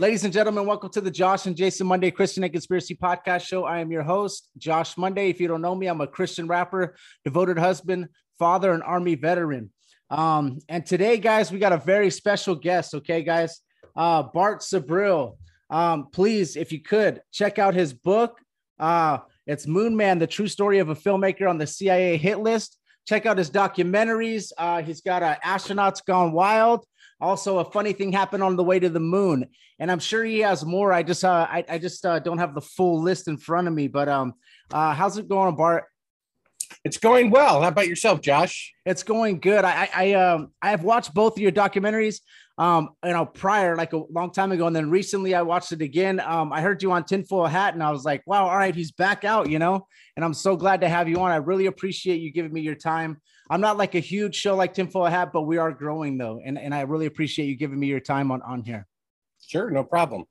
Ladies and gentlemen, welcome to the Josh and Jason Monday Christian and Conspiracy Podcast Show. I am your host, Josh Monday. If you don't know me, I'm a Christian rapper, devoted husband, father, and Army veteran. Um, and today, guys, we got a very special guest. Okay, guys, uh, Bart Sibrel. Um, please, if you could check out his book. Uh, it's Moon Man: The True Story of a Filmmaker on the CIA Hit List. Check out his documentaries. Uh, he's got uh, Astronauts Gone Wild. Also, a funny thing happened on the way to the moon, and I'm sure he has more. I just, uh, I, I just uh, don't have the full list in front of me. But um, uh, how's it going, Bart? It's going well. How about yourself, Josh? It's going good. I, I, I um, I have watched both of your documentaries. Um, you know, prior, like a long time ago, and then recently I watched it again. Um, I heard you on Tinfoil Hat, and I was like, wow, all right, he's back out, you know. And I'm so glad to have you on. I really appreciate you giving me your time. I'm not like a huge show like Tinfoil Hat, but we are growing though, and and I really appreciate you giving me your time on on here. Sure, no problem.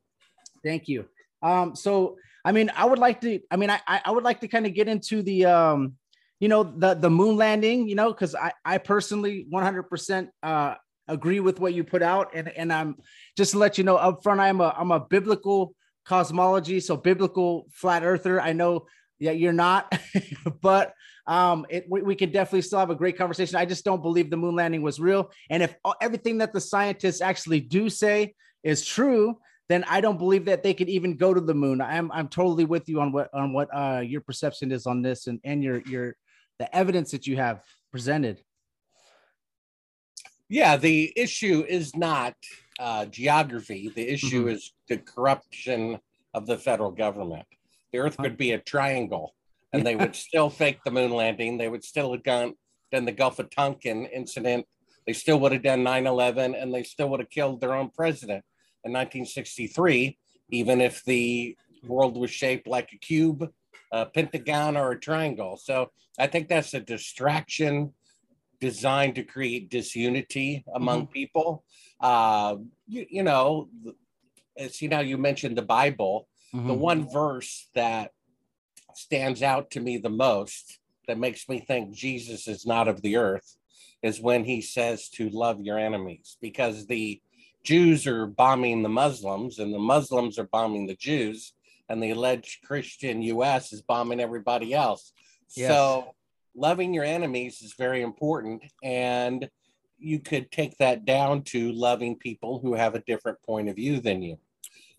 Thank you. Um, so I mean, I would like to. I mean, I I would like to kind of get into the um, you know, the the moon landing. You know, because I I personally 100 percent uh agree with what you put out, and and I'm just to let you know up front, I'm a I'm a biblical cosmology, so biblical flat earther. I know yeah you're not, but um, it, we, we can definitely still have a great conversation. I just don't believe the moon landing was real, and if everything that the scientists actually do say is true, then I don't believe that they could even go to the moon. I'm I'm totally with you on what on what uh, your perception is on this and and your your the evidence that you have presented. Yeah, the issue is not uh, geography. The issue Mhm. is the corruption of the federal government. The Earth could be a triangle, and they would still fake the moon landing. They would still have done, done the Gulf of Tonkin incident. They still would have done 9 11, and they still would have killed their own president in 1963, even if the world was shaped like a cube, a pentagon, or a triangle. So I think that's a distraction designed to create disunity among people. Uh, you, you know, you know, you mentioned the Bible. The Mhm. one verse that stands out to me the most that makes me think Jesus is not of the earth is when he says to love your enemies because the Jews are bombing the Muslims and the Muslims are bombing the Jews and the alleged Christian US is bombing everybody else. Yes. So loving your enemies is very important and you could take that down to loving people who have a different point of view than you.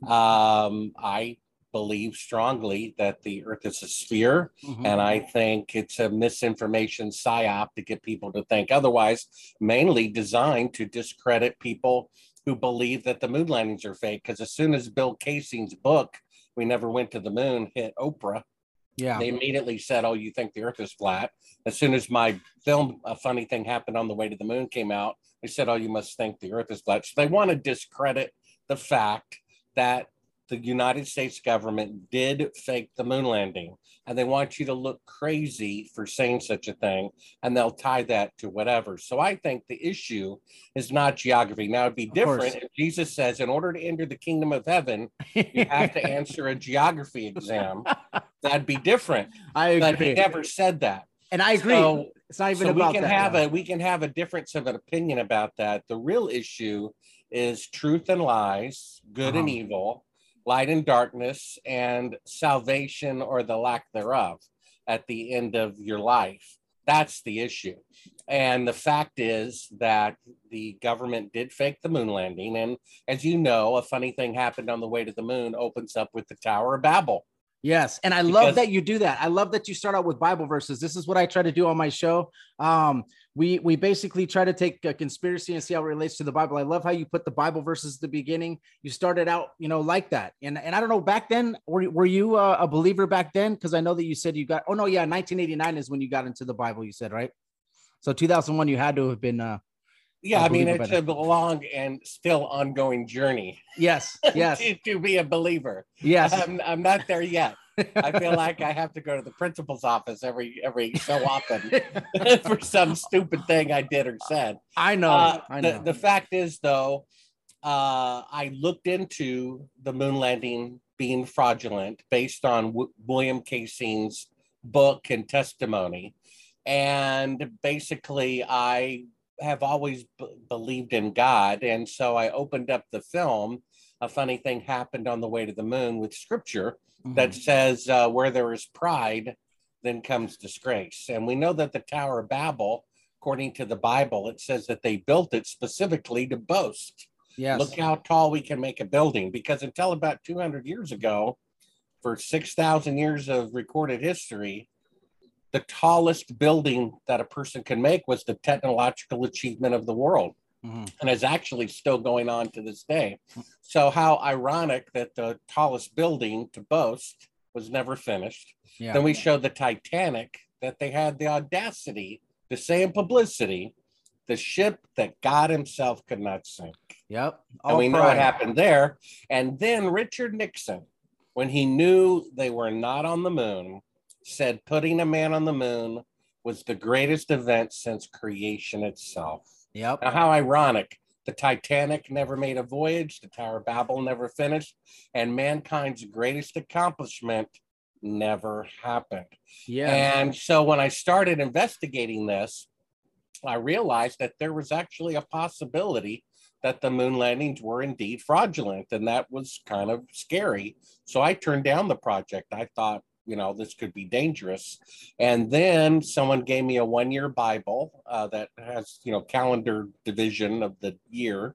Um, I believe strongly that the earth is a sphere Mhm. and I think it's a misinformation psyop to get people to think otherwise, mainly designed to discredit people who believe that the moon landings are fake. Because as soon as Bill Kaysing's book, We Never Went to the Moon, hit Oprah, yeah. they immediately said, Oh, you think the earth is flat? As soon as my film, A Funny Thing Happened on the Way to the Moon, came out, they said, Oh, you must think the earth is flat. So they want to discredit the fact that the United States government did fake the moon landing and they want you to look crazy for saying such a thing and they'll tie that to whatever. So I think the issue is not geography. Now it'd be Of different course. if Jesus says in order to enter the kingdom of heaven, you have to answer a geography exam. That'd be different. I But agree. he never said that. and I agree. So- it's not even so about we can that. have a we can have a difference of an opinion about that. The real issue is truth and lies, good and Uh-huh. evil, light and darkness, and salvation or the lack thereof at the end of your life. That's the issue. And the fact is that the government did fake the moon landing. And as you know, a funny thing happened on the way to the moon opens up with the Tower of Babel. Yes, and I love Because- that you do that. I love that you start out with Bible verses. This is what I try to do on my show. Um, we we basically try to take a conspiracy and see how it relates to the Bible. I love how you put the Bible verses at the beginning. You started out, you know, like that. And and I don't know back then, were, were you uh, a believer back then? Because I know that you said you got. Oh no, yeah, 1989 is when you got into the Bible. You said right. So 2001, you had to have been. uh Yeah, I mean, it's it a long and still ongoing journey Yes, yes, to, to be a believer. yes. I'm, I'm not there yet. I feel like I have to go to the principal's office every every so often for some stupid thing I did or said. I know. Uh, I the, know. the fact is, though, uh, I looked into the moon landing being fraudulent based on w- William Kaysing's book and testimony. And basically, I have always b- believed in God. And so I opened up the film. A funny thing happened on the way to the moon with scripture that Mhm. says uh, where there is pride, then comes disgrace. And we know that the Tower of Babel, according to the Bible, it says that they built it specifically to boast. yes. Look how tall we can make a building. Because until about 200 years ago, for 6,000 years of recorded history, the tallest building that a person can make was the technological achievement of the world Mhm. and is actually still going on to this day. So, how ironic that the tallest building to boast was never finished. Yeah. Then we showed the Titanic that they had the audacity to say in publicity, the ship that God Himself could not sink. Yep. and All we know what happened there. And then Richard Nixon, when he knew they were not on the moon, said putting a man on the moon was the greatest event since creation itself. Yep. Now, how ironic. The Titanic never made a voyage, the Tower of Babel never finished, and mankind's greatest accomplishment never happened. Yeah. And so when I started investigating this, I realized that there was actually a possibility that the moon landings were indeed fraudulent. And that was kind of scary. So I turned down the project. I thought, you know, this could be dangerous. And then someone gave me a one year Bible uh, that has, you know, calendar division of the year.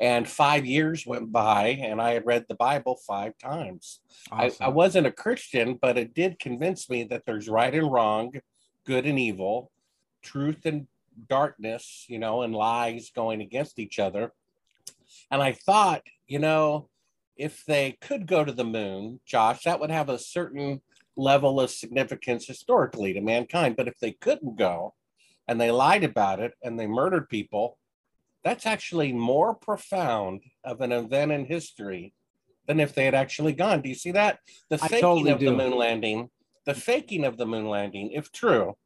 And five years went by, and I had read the Bible five times. I, I wasn't a Christian, but it did convince me that there's right and wrong, good and evil, truth and darkness, you know, and lies going against each other. And I thought, you know, if they could go to the moon, Josh, that would have a certain level of significance historically to mankind. But if they couldn't go and they lied about it and they murdered people, that's actually more profound of an event in history than if they had actually gone. Do you see that? The faking totally of do. the moon landing, the faking of the moon landing, if true,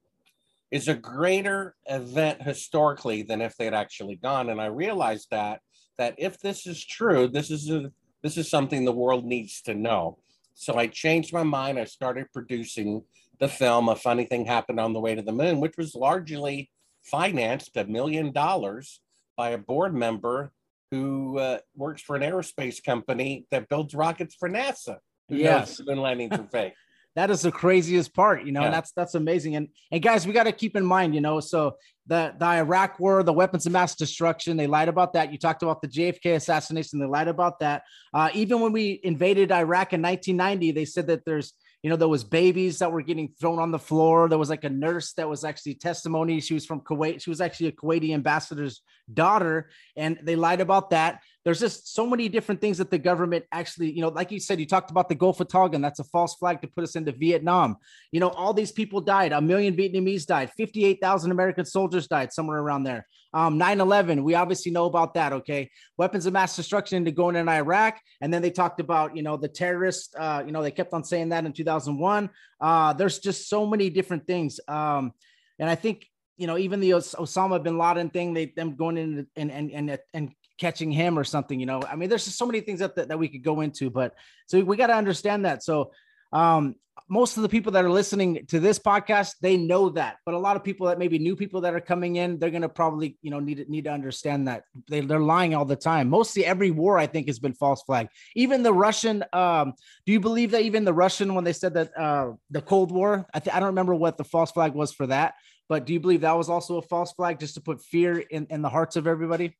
is a greater event historically than if they had actually gone. And I realized that that if this is true, this is a this is something the world needs to know. So I changed my mind. I started producing the film. A funny thing happened on the way to the moon, which was largely financed a million dollars by a board member who uh, works for an aerospace company that builds rockets for NASA. Who knows Yes. the moon landings are fake. That is the craziest part you know Yeah. and that's that's amazing. And and guys we got to keep in mind you know so the the iraq war the weapons of mass destruction they lied about that. You talked about the jfk assassination they lied about that. Uh, even when we invaded iraq in 1990 they said that there's you know there was babies that were getting thrown on the floor. There was like a nurse that was actually testimony. She was from kuwait she was actually a kuwaiti ambassador's daughter and they lied about that there's just so many different things that the government actually, you know, like you said, you talked about the Gulf of Tonkin. That's a false flag to put us into Vietnam. You know, all these people died. A million Vietnamese died. 58,000 American soldiers died, somewhere around there. Um, 9-11, we obviously know about that. Okay. Weapons of mass destruction into going in Iraq. And then they talked about, you know, the terrorists, uh, you know, they kept on saying that in 2001. Uh, there's just so many different things. Um, and I think, you know, even the Os- Osama bin Laden thing, they them going in and and and and catching him or something, you know. I mean, there's just so many things that that, that we could go into, but so we got to understand that. So um most of the people that are listening to this podcast they know that but a lot of people that maybe new people that are coming in they're going to probably you know need need to understand that they, they're lying all the time mostly every war i think has been false flag even the russian um do you believe that even the russian when they said that uh the cold war i, th- I don't remember what the false flag was for that but do you believe that was also a false flag just to put fear in, in the hearts of everybody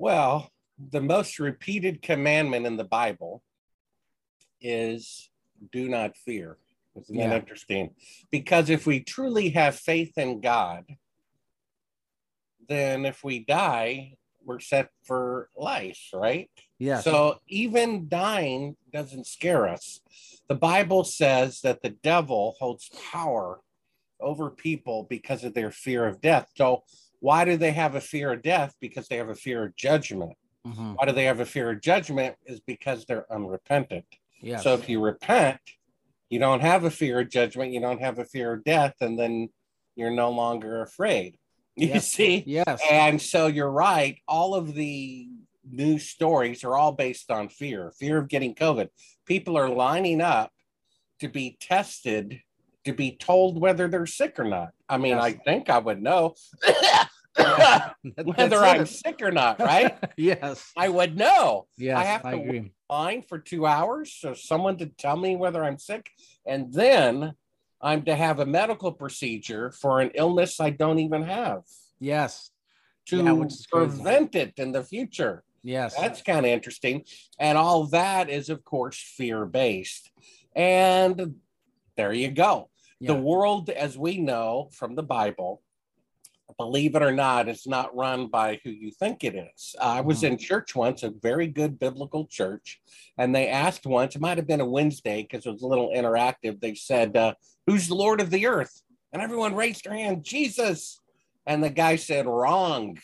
Well, the most repeated commandment in the Bible is do not fear. Isn't that Yeah. interesting? Because if we truly have faith in God, then if we die, we're set for life, right? yeah So even dying doesn't scare us. The Bible says that the devil holds power over people because of their fear of death. So why do they have a fear of death? Because they have a fear of judgment. Mhm. Why do they have a fear of judgment? Is because they're unrepentant. yeah So if you repent, you don't have a fear of judgment, you don't have a fear of death, and then you're no longer afraid. You Yes. see? yes And so you're right. All of the news stories are all based on fear fear of getting COVID. People are lining up to be tested to be told whether they're sick or not. I mean, Yes. I think I would know That- whether I'm it. sick or not, right? yes I would know. yes I i, have to agree Line for two hours so someone to tell me whether I'm sick. And then I'm to have a medical procedure for an illness I don't even have yes to Yeah, which is crazy. prevent it in the future. yes That's kind of interesting. And all that is, of course, fear based. And there you go. Yeah. The world, as we know from the Bible, believe it or not, it's not run by who you think it is. I was Mhm. in church once, a very good biblical church, and they asked once, it might have been a Wednesday because it was a little interactive. They said, uh, Who's the Lord of the earth? And everyone raised their hand, Jesus. And the guy said, Wrong.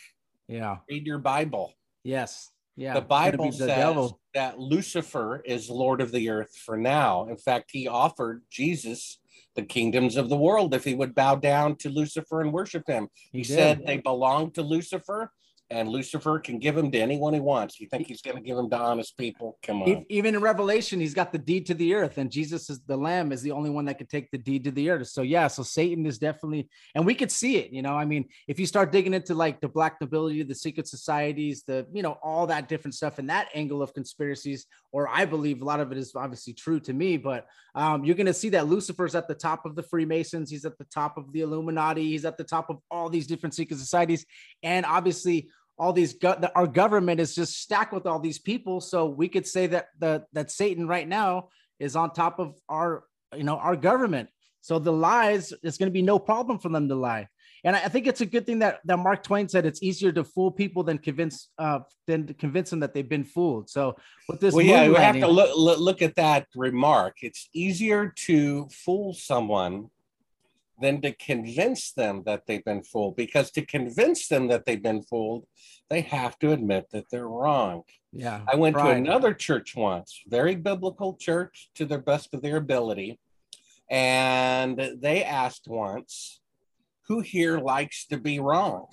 yeah Read your Bible yes yeah the It's gonna be Bible the says devil. that Lucifer is Lord of the earth for now. In fact, he offered Jesus the kingdoms of the world if he would bow down to Lucifer and worship him. He, He said they belong to Lucifer and Lucifer can give them to anyone he wants. You think he's going to give them to honest people? Come on. Even in Revelation, he's got the deed to the earth, and Jesus is the Lamb is the only one that could take the deed to the earth. So yeah, so Satan is definitely, and we could see it. You know, I mean, if you start digging into like the black nobility, the secret societies, the you know all that different stuff, and that angle of conspiracies, or I believe a lot of it is obviously true to me, but um, you're going to see that Lucifer's at the top of the Freemasons, he's at the top of the Illuminati, he's at the top of all these different secret societies, and obviously all these go- our government is just stacked with all these people. So we could say that the that satan right now is on top of our you know our government. So the lies it's going to be no problem for them to lie. And I, think it's a good thing that that mark twain said it's easier to fool people than convince uh than to convince them that they've been fooled. So with this well, yeah, we have to look look at that remark. It's easier to fool someone than to convince them that they've been fooled, because to convince them that they've been fooled, they have to admit that they're wrong. yeah I went to another church once, very biblical church to the best of their ability, and they asked once, "Who here likes to be wrong?"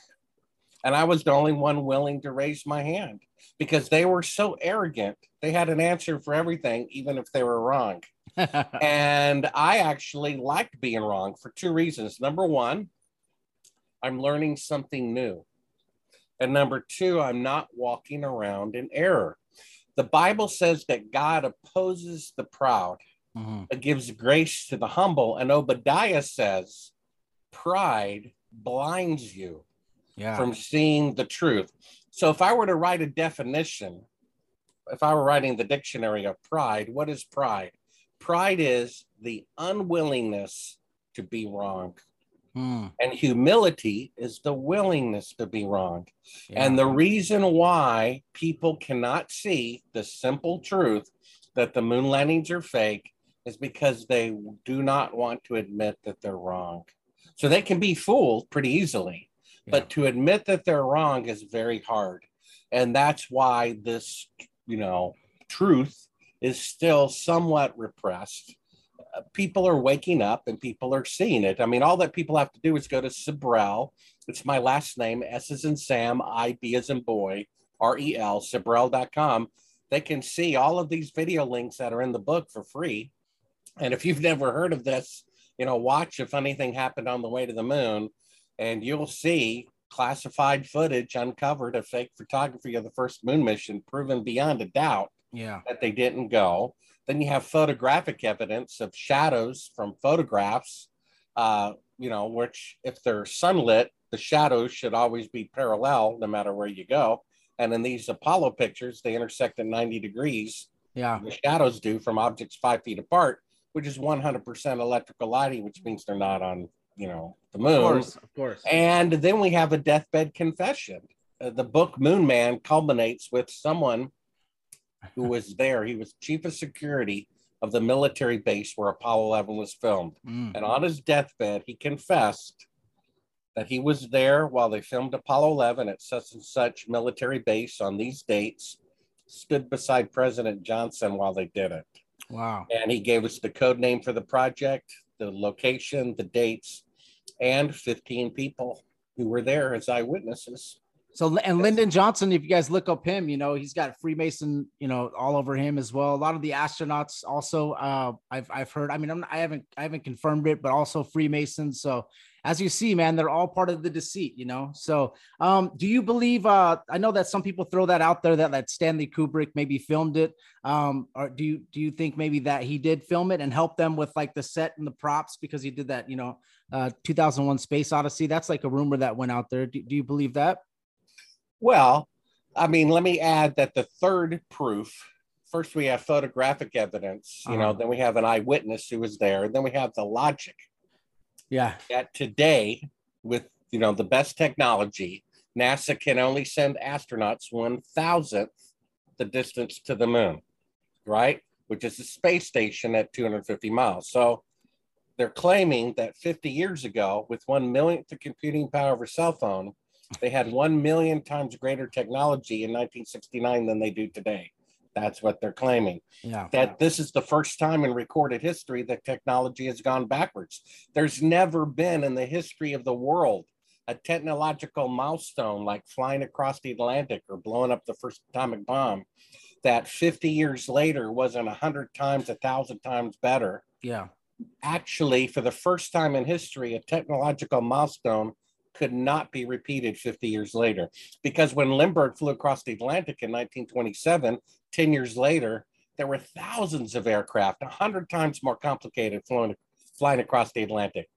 And I was the only one willing to raise my hand because they were so arrogant. They had an answer for everything, even if they were wrong. and I actually liked being wrong for two reasons. Number one, I'm learning something new. And number two, I'm not walking around in error. The Bible says that God opposes the proud, Mhm. but gives grace to the humble. And Obadiah says, pride blinds you yeah from seeing the truth. So if I were to write a definition, if I were writing the dictionary of pride, what is pride? Pride is the unwillingness to be wrong. Hmm. And humility is the willingness to be wrong. Yeah. And the reason why people cannot see the simple truth that the moon landings are fake is because they do not want to admit that they're wrong. So they can be fooled pretty easily, but to admit that they're wrong is very hard. And that's why this, you know, truth is still somewhat repressed. Uh, people are waking up and people are seeing it. I mean, all that people have to do is go to Sibrel. It's my last name, S is in Sam, I, B as in boy, R E L, Sibrel.com. They can see all of these video links that are in the book for free. And if you've never heard of this, you know, watch if anything happened on the way to the moon, and you'll see classified footage uncovered of fake photography of the first moon mission, proven beyond a doubt yeah. that they didn't go. Then you have photographic evidence of shadows from photographs, uh, you know, which if they're sunlit, the shadows should always be parallel no matter where you go. And in these Apollo pictures, they intersect at 90 degrees. Yeah. The shadows do from objects five feet apart, which is 100% electrical lighting, which means they're not on, you know, the moon. Of course. Of course. And then we have a deathbed confession. Uh, the book Moon Man culminates with someone who was there. He was chief of security of the military base where Apollo 11 was filmed. Mm. And on his deathbed, he confessed that he was there while they filmed Apollo 11 at such and such military base on these dates, stood beside President Johnson while they did it. Wow. And he gave us the code name for the project, the location, the dates, and 15 people who were there as eyewitnesses. So and Lyndon Johnson, if you guys look up him, you know he's got Freemason, you know, all over him as well. A lot of the astronauts also, uh, I've I've heard. I mean, I'm, I haven't I haven't confirmed it, but also Freemasons. So as you see, man, they're all part of the deceit, you know. So, um, do you believe? Uh, I know that some people throw that out there that that Stanley Kubrick maybe filmed it. Um, or do you do you think maybe that he did film it and help them with like the set and the props because he did that, you know, uh, 2001 Space Odyssey? That's like a rumor that went out there. Do, do you believe that? Well, I mean, let me add that the third proof first we have photographic evidence, you know, Uh-huh. then we have an eyewitness who was there, and then we have the logic Yeah. that today, with you know the best technology, NASA can only send astronauts one thousandth the distance to the moon, right? Which is the space station at 250 miles. So they're claiming that 50 years ago, with one millionth the computing power of a cell phone, they had one million times greater technology in 1969 than they do today. That's what they're claiming Yeah. that this is the first time in recorded history that technology has gone backwards. There's never been in the history of the world a technological milestone like flying across the Atlantic or blowing up the first atomic bomb that 50 years later wasn't 100 times, a thousand times better. Yeah. Actually, for the first time in history, a technological milestone could not be repeated 50 years later. Because when Lindbergh flew across the Atlantic in 1927, 10 years later, there were thousands of aircraft, 100 times more complicated flying, flying across the Atlantic.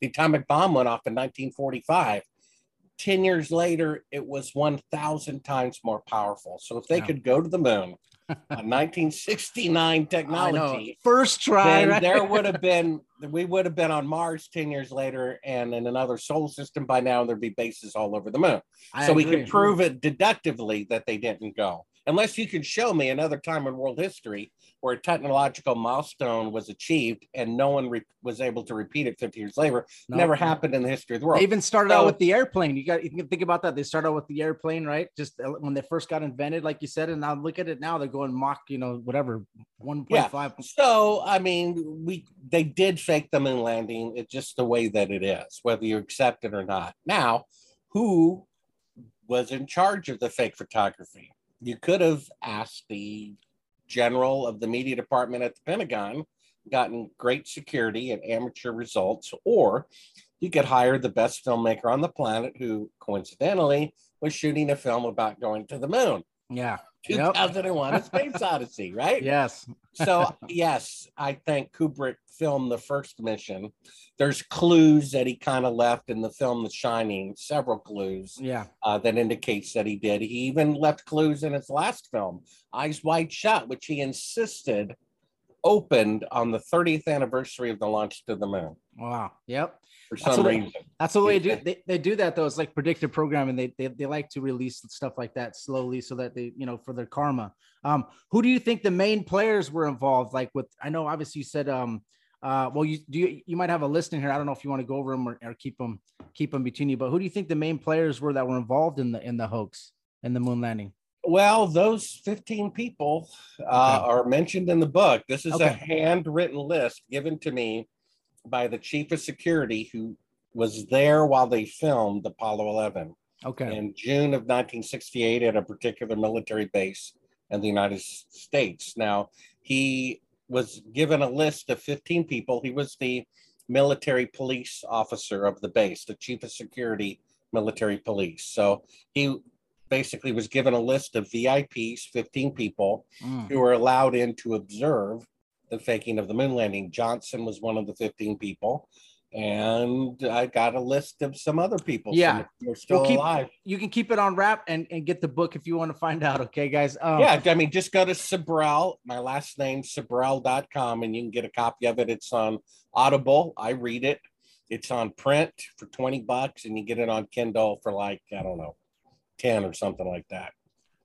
The atomic bomb went off in 1945. 10 years later, it was 1,000 times more powerful. So if they Yeah. could go to the moon on 1969 technology, First try, right? there would have been we would have been on Mars 10 years later and in another solar system by now there'd be bases all over the moon. I so we agree. could prove it deductively that they didn't go. Unless you can show me another time in world history where a technological milestone was achieved and no one re- was able to repeat it 50 years later. No. Never happened in the history of the world. They even started out with the airplane. You got you can think about that. They started out with the airplane, right? Just uh, when they first got invented, like you said, and now look at it now. They're going Mach, you know, whatever, 1.5. Yeah. So, I mean, we they did fake the moon landing. It's just the way that it is, whether you accept it or not. Now, who was in charge of the fake photography? You could have asked the general of the media department at the Pentagon, gotten great security and amateur results, or you could hire the best filmmaker on the planet who coincidentally was shooting a film about going to the moon. Yeah. Yep. 2001 A Space Odyssey, right? Yes. so yes, I think Kubrick filmed the first mission. There's clues that he kind of left in the film The Shining, several clues Yeah. uh, that indicates that he did. He even left clues in his last film, Eyes Wide Shut, which he insisted opened on the 30th anniversary of the launch to the moon. Wow. Yep. For That's some what I- reason. That's the way they do. They, they do that though. It's like predictive programming. They, they they like to release stuff like that slowly so that they you know for their karma. Um, who do you think the main players were involved? Like with I know obviously you said um uh well you do you, you might have a list in here. I don't know if you want to go over them or, or keep them keep them between you. But who do you think the main players were that were involved in the in the hoax and the moon landing? Well, those 15 people uh, Okay. are mentioned in the book. This is a handwritten list given to me by the chief of security who was there while they filmed Apollo 11 Okay. in June of 1968 at a particular military base in the United States. Now, he was given a list of 15 people. He was the military police officer of the base, the chief of security military police. So he basically was given a list of VIPs, 15 people Mm. who were allowed in to observe the faking of the moon landing. Johnson was one of the 15 people. And I got a list of some other people. Yeah. Are still We'll keep- alive. You can keep it on wrap and, and get the book if you want to find out. Okay, guys. Um, yeah, I mean, just go to Sibrel, my last name, Sibrel.com, and you can get a copy of it. It's on Audible. I read it. It's on print for 20 bucks, and you get it on Kindle for like, I don't know, 10 or something like that.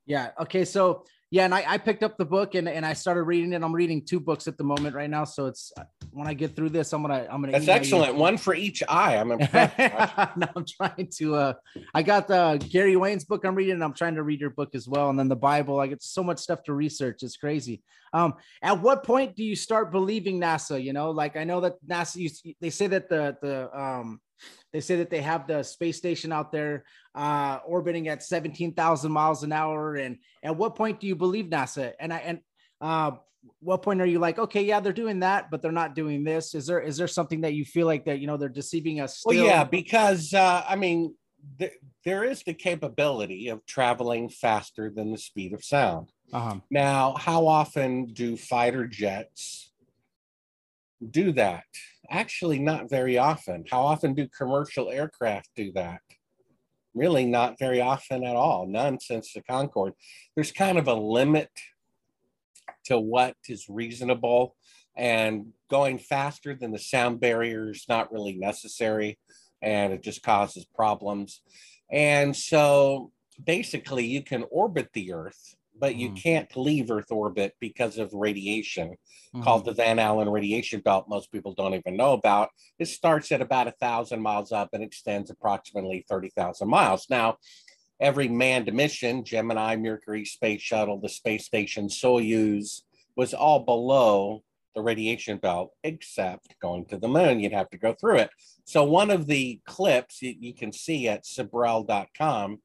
Yeah. Okay. So yeah, and I, I picked up the book and, and I started reading it. I'm reading two books at the moment right now. So it's when I get through this, I'm gonna I'm gonna. That's email you. excellent. One for each eye. I'm impressed. No, I'm trying to. uh I got the Gary Wayne's book I'm reading. And I'm trying to read your book as well, and then the Bible. I get so much stuff to research. It's crazy. Um, at what point do you start believing NASA? You know, like I know that NASA. You, they say that the the um, they say that they have the space station out there uh orbiting at 17,000 miles an hour. And at what point do you believe NASA? And I and uh what point are you like, okay, yeah, they're doing that, but they're not doing this? Is there is there something that you feel like that you know they're deceiving us? Well, yeah, because uh, I mean, th- there is the capability of traveling faster than the speed of sound. Uh-huh. Now, how often do fighter jets do that? Actually, not very often. How often do commercial aircraft do that? Really, not very often at all. None since the Concorde. There's kind of a limit to what is reasonable, and going faster than the sound barrier is not really necessary, and it just causes problems. And so, basically, you can orbit the Earth, but you Mhm. can't leave Earth orbit because of radiation Mhm. called the Van Allen radiation belt. Most people don't even know about. It starts at about a thousand miles up and extends approximately 30,000 miles. Now, every manned mission, Gemini, Mercury, Space Shuttle, the space station, Soyuz, was all below the radiation belt, except going to the moon. You'd have to go through it. So, one of the clips you, you can see at Sibrel.com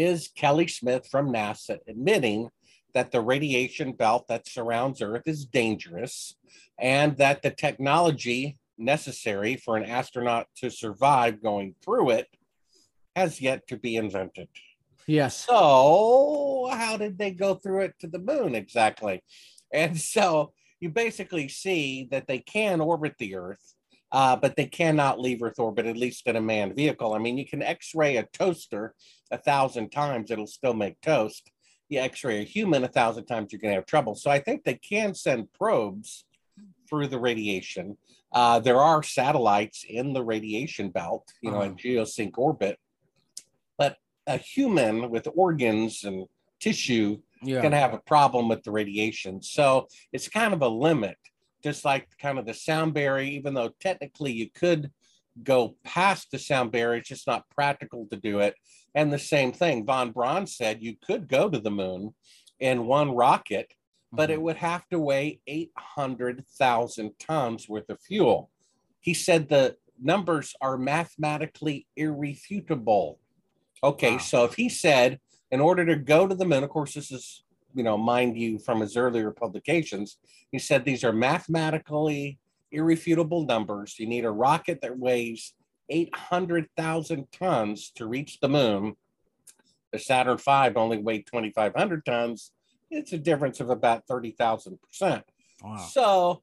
is Kelly Smith from NASA admitting that the radiation belt that surrounds Earth is dangerous and that the technology necessary for an astronaut to survive going through it has yet to be invented. Yes. So, how did they go through it to the moon exactly? And so, you basically see that they can orbit the Earth, uh, but they cannot leave Earth orbit, at least in a manned vehicle. I mean, you can x ray a toaster a thousand times, it'll still make toast. You x ray a human a thousand times, you're going to have trouble. So, I think they can send probes through the radiation. Uh, there are satellites in the radiation belt, you know, in geosync orbit, but a human with organs and tissue Yeah. going to have a problem with the radiation. So it's kind of a limit, just like kind of the sound barrier, even though technically you could go past the sound barrier, it's just not practical to do it. And the same thing, Von Braun said you could go to the moon in one rocket, but it Mhm. would have to weigh 800,000 tons worth of fuel. He said the numbers are mathematically irrefutable. Okay, Wow. so if he said, in order to go to the moon, of course, this is, you know, mind you, from his earlier publications, he said these are mathematically irrefutable numbers. You need a rocket that weighs 800,000 tons to reach the moon. The Saturn V only weighed 2,500 tons. It's a difference of about 30,000%. Wow. So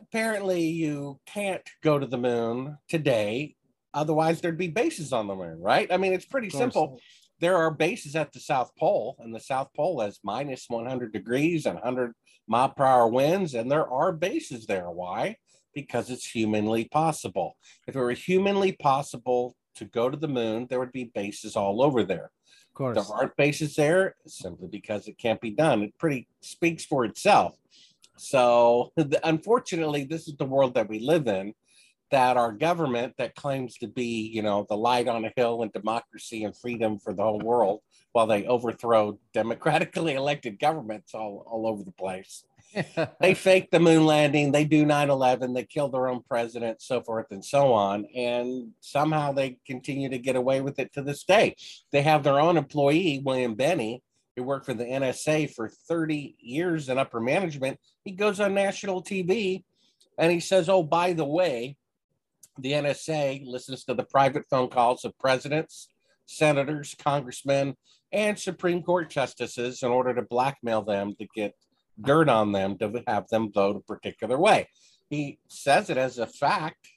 apparently, you can't go to the moon today. Otherwise, there'd be bases on the moon, right? I mean, it's pretty simple. There are bases at the South Pole, and the South Pole has minus 100 degrees and 100 mile per hour winds, and there are bases there. Why? Because it's humanly possible. If it were humanly possible to go to the moon, there would be bases all over there. Of course. There aren't bases there simply because it can't be done. It pretty speaks for itself. So, unfortunately, this is the world that we live in. That our government, that claims to be, you know, the light on a hill and democracy and freedom for the whole world, while they overthrow democratically elected governments all, all over the place. They fake the moon landing, they do 9 11, they kill their own president, so forth and so on. And somehow they continue to get away with it to this day. They have their own employee, William Binney, who worked for the NSA for 30 years in upper management. He goes on national TV and he says, Oh, by the way, the NSA listens to the private phone calls of presidents, senators, congressmen, and Supreme Court justices in order to blackmail them to get dirt on them to have them vote a particular way. He says it as a fact,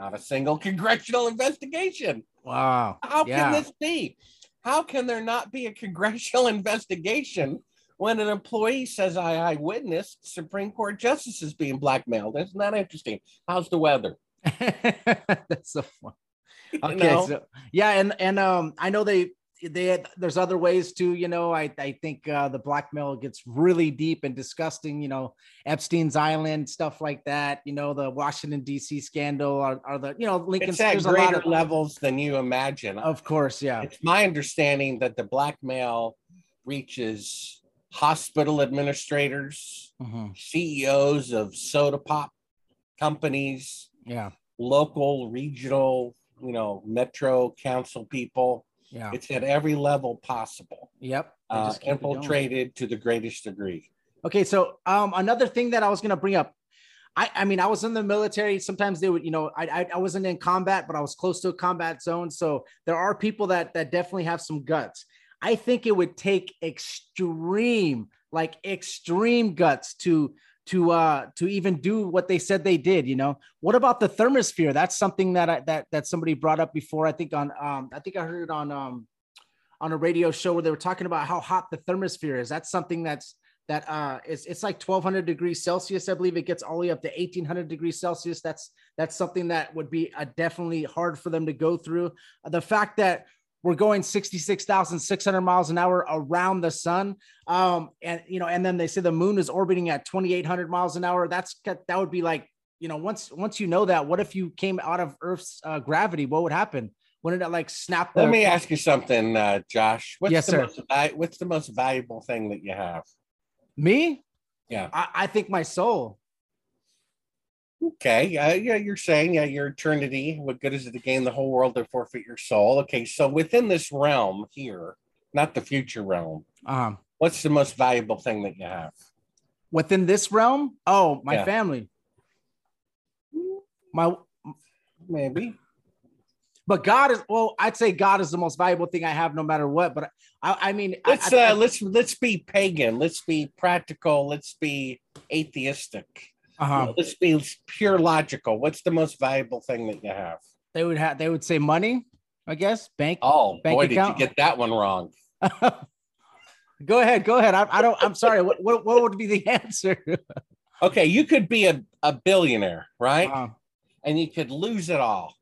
not a single congressional investigation. Wow. How Yeah. can this be? How can there not be a congressional investigation when an employee says, I, I witnessed Supreme Court justices being blackmailed? Isn't that interesting? How's the weather? That's so fun. You Okay, know? so yeah, and and um, I know they they had, there's other ways too. You know, I I think uh, the blackmail gets really deep and disgusting. You know, Epstein's Island stuff like that. You know, the Washington D.C. scandal are, are the you know Lincoln. it's at There's a lot greater of, levels than you imagine. of course, yeah. It's my understanding that the blackmail reaches hospital administrators, Mhm. CEOs of soda pop companies, Yeah, local, regional, you know, metro council people. Yeah, It's at every level possible, yep. Uh, infiltrated to the greatest degree. Okay, so um, another thing that I was gonna bring up, I I mean I was in the military. Sometimes they would, you know, I I, I wasn't in combat, but I was close to a combat zone. So there are people that that definitely have some guts. I think it would take extreme, like extreme guts to to uh to even do what they said they did. You know, what about the thermosphere? That's something that I that that somebody brought up before. I think on um I think I heard it on um on a radio show where they were talking about how hot the thermosphere is. That's something that's that uh it's it's like 1200 degrees celsius i believe it gets all the way up to 1800 degrees celsius that's that's something that would be uh, definitely hard for them to go through the fact that we're going 66,600 miles an hour around the sun um and you know and then they say the moon is orbiting at 2800 miles an hour that's that would be like you know once once you know that what if you came out of earth's uh, gravity what would happen wouldn't it like snap the Let me ask you something, uh, Josh. What's Yes, the sir. Most, what's the most valuable thing that you have? me Yeah. I, I think my soul Okay. Uh, yeah, you're saying, yeah, your eternity. What good is it to gain the whole world and forfeit your soul? Okay. So within this realm here, not the future realm, um what's the most valuable thing that you have? within this realm oh my Yeah. family my Maybe. but god is well i'd say god is the most valuable thing i have no matter what but i i mean Let's I, uh, let's let's be pagan. Let's be practical. Let's be atheistic. Uh-huh. Let's be pure logical. What's the most valuable thing that you have? they would have they would say money i guess bank Oh Bank boy, account? did you get that one wrong? go ahead go ahead I, I don't i'm sorry what, what what would be the answer Okay, you could be a, a billionaire, right? Uh, and you could lose it all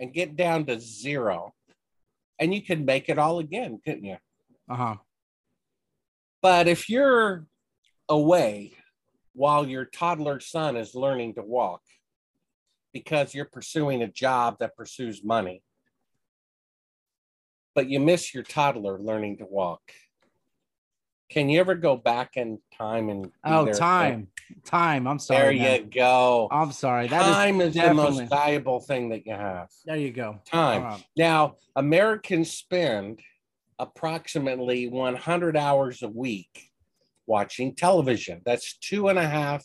and get down to zero and you could make it all again couldn't you uh-huh but if you're away while your toddler son is learning to walk because you're pursuing a job that pursues money. But you miss your toddler learning to walk. Can you ever go back in time and oh time. Time. I'm sorry. there sorry you go. I'm sorry. That is time is, the definitely- most valuable thing that you have. There you go. Time. Uh, Now, Americans spend approximately 100 hours a week watching television. That's two and a half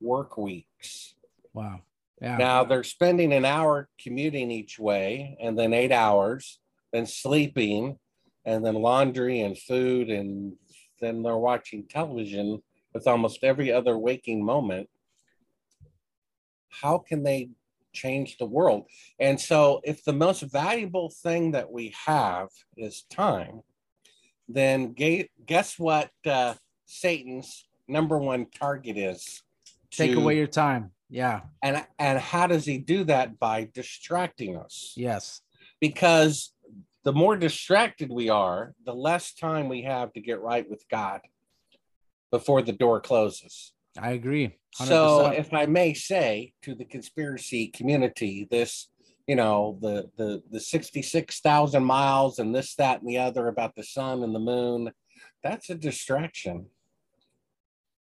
work weeks. wow yeah Now, they're spending an hour commuting each way, and then eight hours, then sleeping, and then laundry and food, and then they're watching television with almost every other waking moment. How can they change the world? And so, if the most valuable thing that we have is time, then guess what uh, Satan's number one target is? take To away your time Yeah. And and how does he do that? By distracting us. Yes. Because the more distracted we are, the less time we have to get right with God before the door closes. I agree. 100%. So, if I may say to the conspiracy community, this, you know, the the the sixty-six thousand miles and this, that, and the other about the sun and the moon, that's a distraction.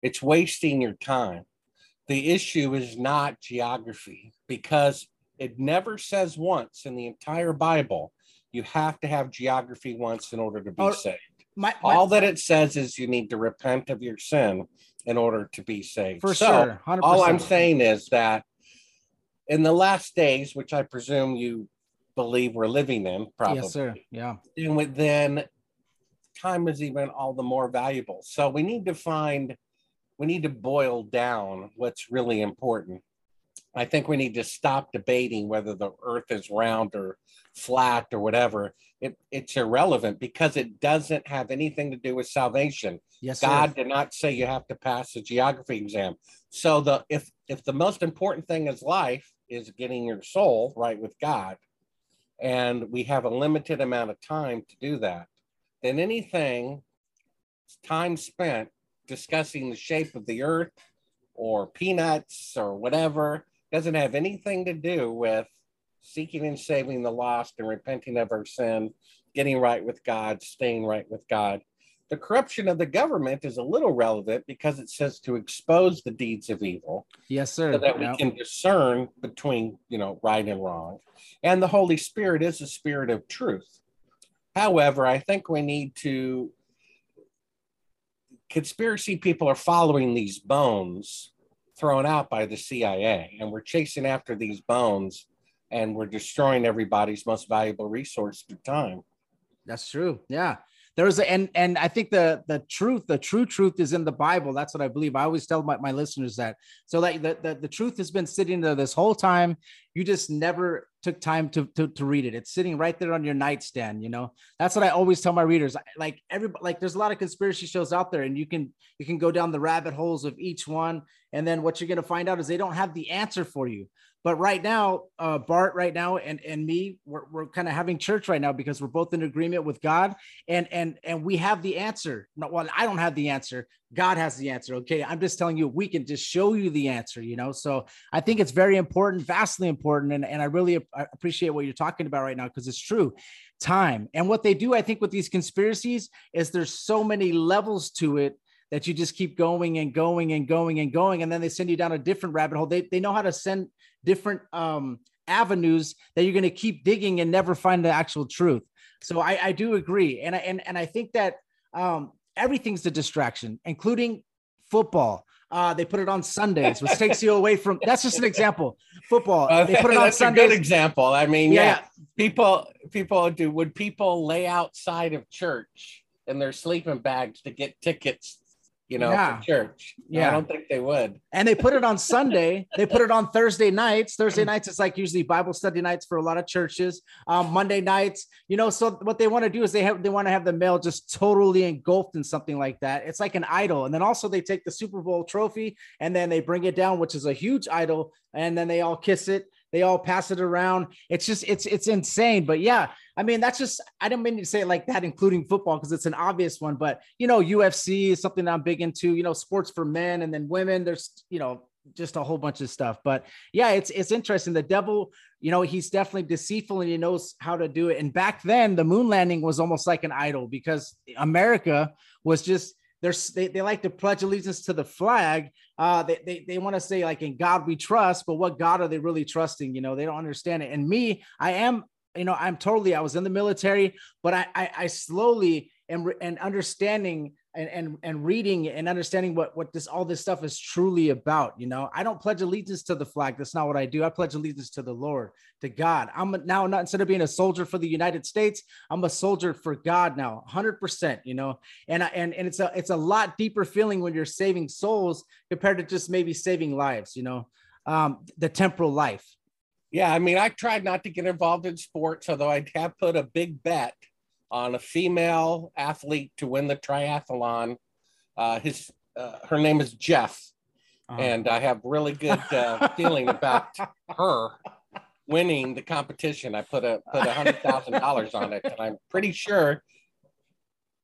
It's wasting your time. The issue is not geography because it never says once in the entire Bible you have to have geography once in order to be Oh, saved. my, my- All that it says is you need to repent of your sin in order to be saved. for So, sure. 100%. all I'm saying is that in the last days, which I presume you believe we're living in, probably, Yes, sir. Yeah. and then time is even all the more valuable. So we need to find, we need to boil down what's really important. I think we need to stop debating whether the earth is round or flat or whatever. It, it's irrelevant because it doesn't have anything to do with salvation. Yes, sir. God did not say you have to pass a geography exam. So the if if the most important thing is life is getting your soul right with God, and we have a limited amount of time to do that, then anything time spent discussing the shape of the earth or peanuts or whatever. Doesn't have anything to do with seeking and saving the lost and repenting of our sin, getting right with God, staying right with God. The corruption of the government is a little relevant because it says to expose the deeds of evil. Yes, sir. so that we Yeah. can discern between you know right and wrong. And the holy spirit is a spirit of truth however i think we need to conspiracy people are following these bones thrown out by the cia and we're chasing after these bones and we're destroying everybody's most valuable resource through time That's true. Yeah. There's a and and I think the the truth, the true truth is in the Bible. That's what I believe. I always tell my, my listeners that. So like the, the the truth has been sitting there this whole time. You just never took time to, to to read it. It's sitting right there on your nightstand, you know. That's what I always tell my readers. Like every like there's a lot of conspiracy shows out there, and you can you can go down the rabbit holes of each one. And then what you're gonna find out is they don't have the answer for you. But right now, uh, Bart, right now, and and me, we're, we're kind of having church right now because we're both in agreement with God, and and and we have the answer. Well, I don't have the answer. God has the answer. Okay, I'm just telling you, we can just show you the answer. You know, so I think it's very important, vastly important, and and I really I appreciate what you're talking about right now because it's true. Time and what they do, I think, with these conspiracies is there's so many levels to it that you just keep going and going and going and going and then they send you down a different rabbit hole they, they know how to send different um, avenues that you're going to keep digging and never find the actual truth so i, I do agree and I, and, and I think that um, everything's a distraction including football uh, they put it on Sundays, which takes you away from. That's just an example. Football. Uh, they put it on that's a good example. I mean, Yeah, yeah, people people do. Would people lay outside of church in their sleeping bags to get tickets? You know, Yeah. church. No, Yeah. I don't think they would. and they put it on Sunday. They put it on Thursday nights. Thursday nights is like usually Bible study nights for a lot of churches. Um, Monday nights, you know. So what they want to do is they have they want to have the male just totally engulfed in something like that. It's like an idol, and then also they take the Super Bowl trophy and then they bring it down, which is a huge idol, and then they all kiss it. They all pass it around. It's just it's it's insane. But yeah, I mean that's just I didn't mean to say like that, including football because it's an obvious one. But you know, UFC is something I'm big into. You know, sports for men and then women. There's you know just a whole bunch of stuff. But yeah, it's it's interesting. The devil, you know, he's definitely deceitful and he knows how to do it. And back then, the moon landing was almost like an idol because America was just there's they, they like to pledge allegiance to the flag. Uh, they they, they want to say like in God we trust, but what God are they really trusting? You know, they don't understand it. And me, I am, you know, I'm totally. I was in the military, but I I, I slowly am and understanding and, and and reading and understanding what what this all this stuff is truly about. You know, I don't pledge allegiance to the flag. That's not what I do. I pledge allegiance to the Lord, to God. I'm now not instead of being a soldier for the United States, I'm a soldier for God now, 100%. You know, and I, and and it's a it's a lot deeper feeling when you're saving souls compared to just maybe saving lives. You know, um, the temporal life. Yeah, I mean, I tried not to get involved in sports, although I have put a big bet on a female athlete to win the triathlon. Uh, his uh, her name is Jeff, Uh-huh. and I have really good uh, feeling about her winning the competition. I put a put a hundred thousand dollars on it, and I'm pretty sure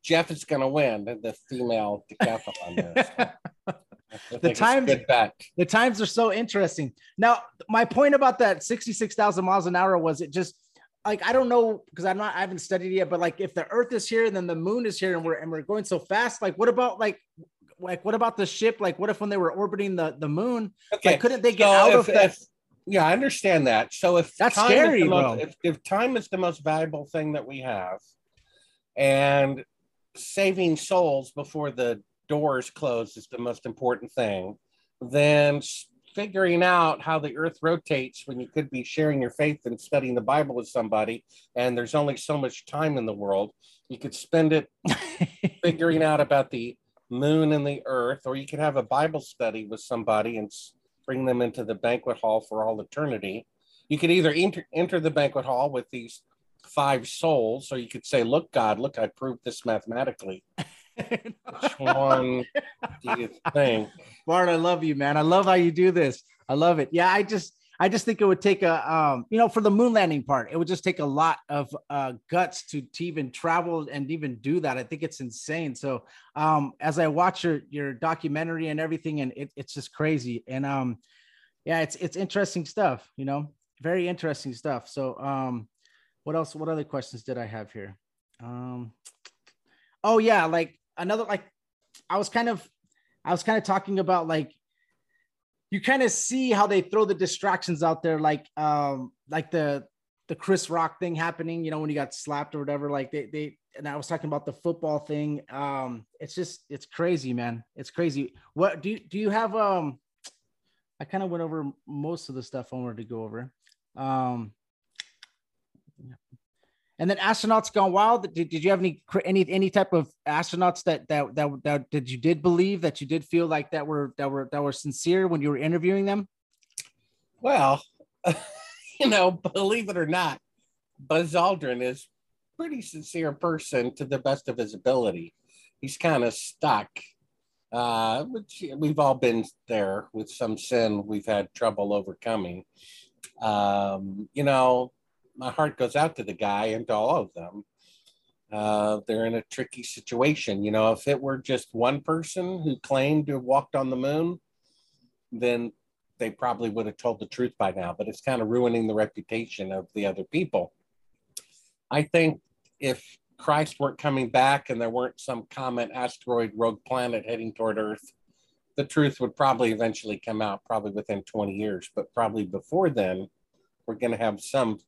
Jeff is going to win the, the female decathlon. There. So I think it's a times- the times are so interesting. Now, my point about that 66,000 miles an hour was it just like I don't know because I'm not I haven't studied yet, but like if the Earth is here and then the Moon is here and we're and we're going so fast, like what about like like what about the ship? Like what if when they were orbiting the the Moon, Okay, like couldn't they get so out if- of that? if- yeah, I understand that. So if That's scary, the most- if, if time is the most valuable thing that we have, and saving souls before the doors close is the most important thing, then figuring out how the earth rotates when you could be sharing your faith and studying the Bible with somebody, and there's only so much time in the world, you could spend it figuring out about the moon and the earth, or you could have a Bible study with somebody and bring them into the banquet hall for all eternity. You could either enter, enter the banquet hall with these five souls, or you could say, Look, God, look, I proved this mathematically. Which one do you think? Bart, I love you, man. I love how you do this. I love it. Yeah, I just I just think it would take a um, you know, for the moon landing part, it would just take a lot of uh guts to to even travel and even do that. I think it's insane. So um as I watch your your documentary and everything, and it, it's just crazy. And um yeah, it's it's interesting stuff, you know, very interesting stuff. So um what else? What other questions did I have here? Um oh yeah, like another like I was kind of I was kind of talking about like you kind of see how they throw the distractions out there, like um like the the Chris Rock thing happening, you know, when he got slapped or whatever. Like they they and I was talking about the football thing. Um, it's just it's crazy, man. It's crazy. What do you do you have um I kind of went over most of the stuff I wanted to go over. Um and then astronauts gone wild. Did, did you have any any any type of astronauts that that that that did you did believe that you did feel like that were that were that were sincere when you were interviewing them? Well, you know, believe it or not, Buzz Aldrin is pretty sincere person to the best of his ability. He's kind of stuck, uh, which we've all been there with some sin we've had trouble overcoming. Um, you know, my heart goes out to the guy and to all of them. Uh, they're in a tricky situation. You know, if it were just one person who claimed to have walked on the moon, then they probably would have told the truth by now, but it's kind of ruining the reputation of the other people. I think if Christ weren't coming back and there weren't some comet, asteroid, rogue planet heading toward Earth, the truth would probably eventually come out, probably within 20 years. But probably before then, we're going to have some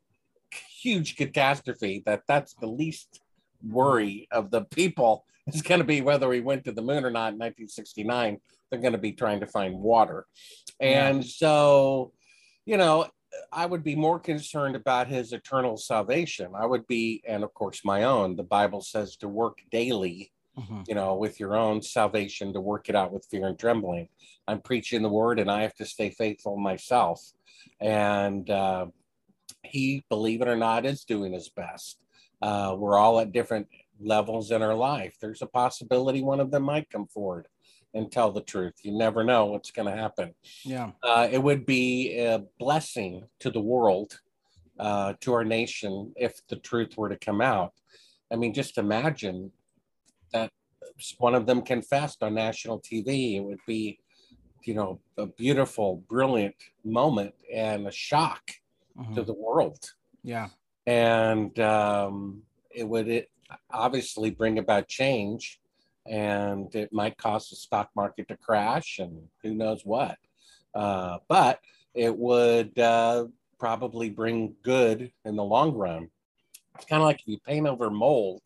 huge catastrophe that that's the least worry of the people. Is going to be whether we went to the moon or not in 1969 they're going to be trying to find water. And so you know i would be more concerned about his eternal salvation. I would be and of course my own. The bible says to work daily you know with your own salvation to work it out with fear and trembling. I'm preaching the word and i have to stay faithful myself. And uh, he believe it or not is doing his best uh, we're all at different levels in our life there's a possibility one of them might come forward and tell the truth you never know what's going to happen Yeah. uh, it would be a blessing to the world, uh, to our nation, if the truth were to come out. I mean, just imagine that one of them confessed on national TV. It would be, you know, a beautiful, brilliant moment and a shock Mhm. to the world. Yeah. And um, it would it obviously bring about change and it might cause the stock market to crash and who knows what. Uh, but it would uh, probably bring good in the long run. It's kind of like if you paint over mold,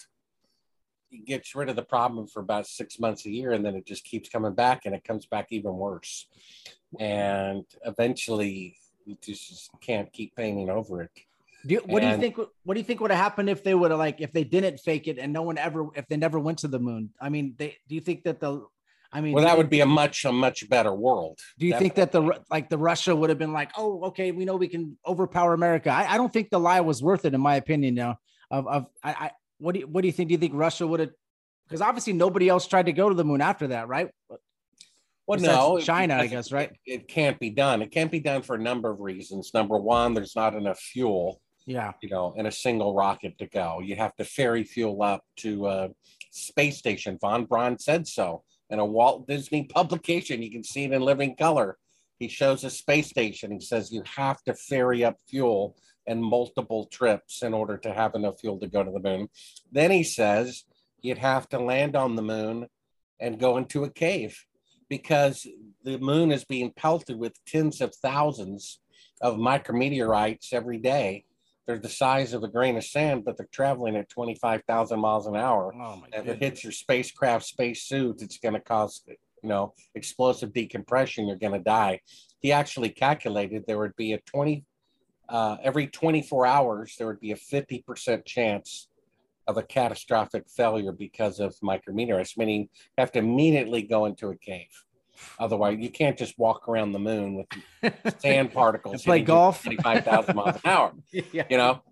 it gets rid of the problem for about six months a year, and then it just keeps coming back, and it comes back even worse. And eventually, you just can't keep painting over it. Do you, what do you think? What do you think would have happened if they would have like if they didn't fake it and no one ever if they never went to the moon? I mean, they do you think that the I mean, Well, that would be a much a much better world. Do you think that the like the Russia would have been like, oh, okay, we know we can overpower America? I, I don't think the lie was worth it, in my opinion. Now, of of I, I what do you what do you think? Do you think Russia would have? Because obviously nobody else tried to go to the moon after that, right? Well, no, China, I guess, right? It, it can't be done. It can't be done for a number of reasons. Number one, there's not enough fuel, Yeah. you know, in a single rocket to go. You have to ferry fuel up to a space station. Von Braun said so in a Walt Disney publication. You can see it in living color. He shows a space station. He says you have to ferry up fuel in multiple trips in order to have enough fuel to go to the moon. Then he says you'd have to land on the moon and go into a cave because the moon is being pelted with tens of thousands of micrometeorites every day. They're the size of a grain of sand, but they're traveling at 25,000 miles an hour. Oh my If it hits your spacecraft spacesuit, it's going to cause, you know, explosive decompression. You're going to die. He actually calculated there would be a 20, uh, every 24 hours, there would be a 50% chance of a catastrophic failure because of micrometeorites, meaning you have to immediately go into a cave. Otherwise, you can't just walk around the moon with sand particles. Play golf. 25,000 miles an hour yeah. you know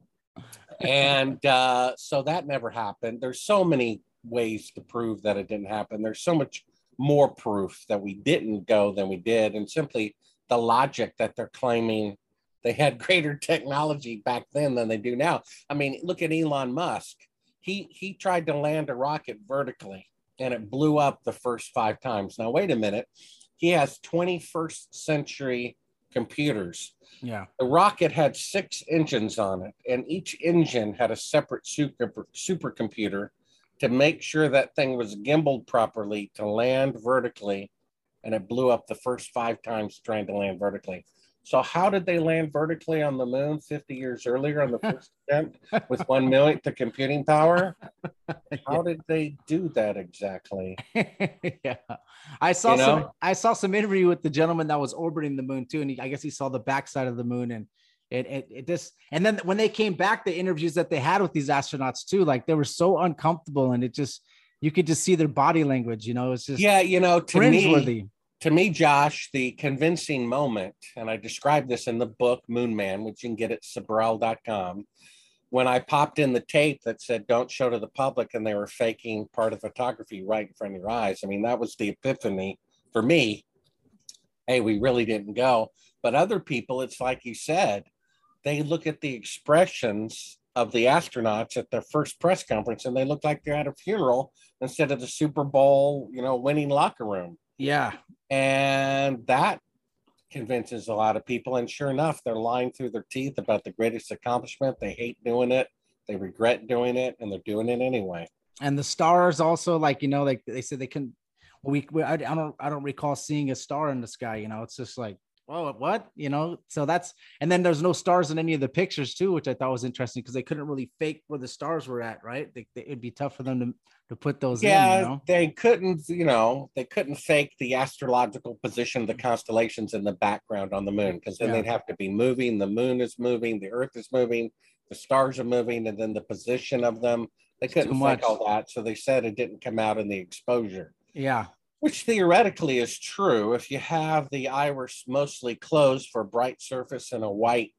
and uh, so that never happened there's so many ways to prove that it didn't happen there's so much more proof that we didn't go than we did and simply the logic that they're claiming they had greater technology back then than they do now i mean look at elon musk he he tried to land a rocket vertically and it blew up the first five times now wait a minute he has 21st century computers Yeah. the rocket had six engines on it, and each engine had a separate super supercomputer to make sure that thing was gimbaled properly to land vertically, and it blew up the first five times trying to land vertically. So how did they land vertically on the moon 50 years earlier on the first attempt with one millionth the computing power? How did they do that exactly? yeah. I saw You some? I saw some interview with the gentleman that was orbiting the moon too. And he, I guess he saw the backside of the moon and it, it it just and then when they came back, the interviews that they had with these astronauts too, like they were so uncomfortable and it just you could just see their body language, you know, it's just Yeah, you know, to me. To me, Josh, the convincing moment, and I described this in the book Moon Man, which you can get at Sibrel.com, when I popped in the tape that said, don't show to the public, and they were faking part of photography right in front of your eyes. I mean, that was the epiphany for me. Hey, we really didn't go. But other people, it's like you said, they look at the expressions of the astronauts at their first press conference and they look like they're at a funeral instead of the Super Bowl, you know, winning locker room. Yeah. And that convinces a lot of people. And sure enough, they're lying through their teeth about the greatest accomplishment. They hate doing it, they regret doing it, and they're doing it anyway. And the stars also, like, you know, like they said they couldn't we, we I, I don't I don't recall seeing a star in the sky, you know, it's just like Whoa, what? You know, so that's and then there's no stars in any of the pictures too, which I thought was interesting because they couldn't really fake where the stars were at, right? They, they- it'd be tough for them to to put those Yeah, in, you know. they couldn't, you know, they couldn't fake the astrological position of the constellations in the background on the moon because then Yeah. they'd have to be moving. The moon is moving, the earth is moving, the stars are moving, and then the position of them. They couldn't fake all that. So they said it didn't come out in the exposure. Yeah, which theoretically is true if you have the iris mostly closed for bright surface and a white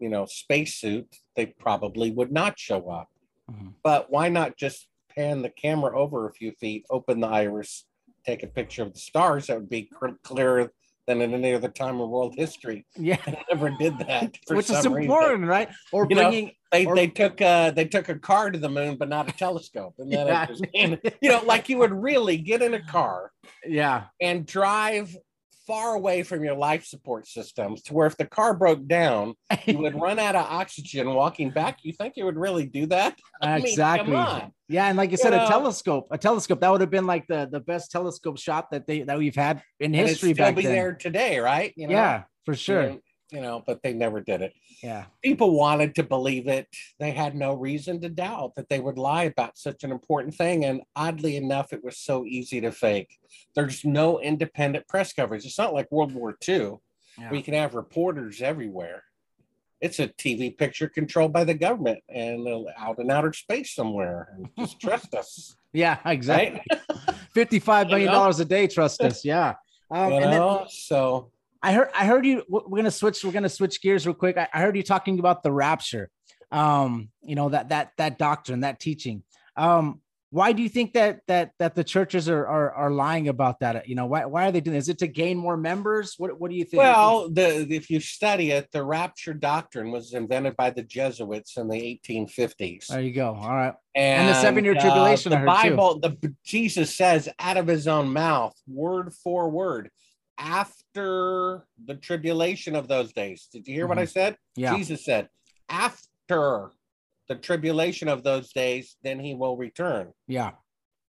you know spacesuit they probably would not show up Mhm. but why not just pan the camera over a few feet open the iris take a picture of the stars that would be clearer than in any other time in world history yeah, I never did that for which is some reason. important, right? Or You know, bringing they, or- they took uh they took a car to the moon but not a telescope and then Yeah. it just, and, you know like you would really get in a car yeah, and drive far away from your life support systems to where if the car broke down, you would run out of oxygen walking back. You think you would really do that? I exactly. on. Yeah, and like you You said, a telescope, a telescope that would have been like the the best telescope shot that they that we've had in And history still back be then. there today, right? You know? Yeah, for sure. You know, but they never did it. Yeah, People wanted to believe it. They had no reason to doubt that they would lie about such an important thing. And oddly enough, it was so easy to fake. There's no independent press coverage. It's not like World War II. yeah. we can have reporters everywhere. It's a TV picture controlled by the government and uh, out in outer space somewhere. And just trust us, yeah, exactly. right? Fifty-five You know? dollars a day. Trust us. Yeah. Um, you and then know, so I heard I heard you. We're gonna switch. We're gonna switch gears real quick. I, I heard you talking about the rapture. Um, you know that that that doctrine, that teaching. Um, why do you think that that that the churches are are, are lying about that? You know, why why are they doing? This? Is it to gain more members? What what do you think? Well, the if you study it, the rapture doctrine was invented by the Jesuits in the 1850s. there you go. All right. And, the seven-year uh, tribulation, the I heard, too. Bible, the Jesus says out of his own mouth, word for word, after the tribulation of those days. Did you hear what I said? Mm-hmm. Yeah. Jesus said, after the tribulation of those days, then he will return. Yeah.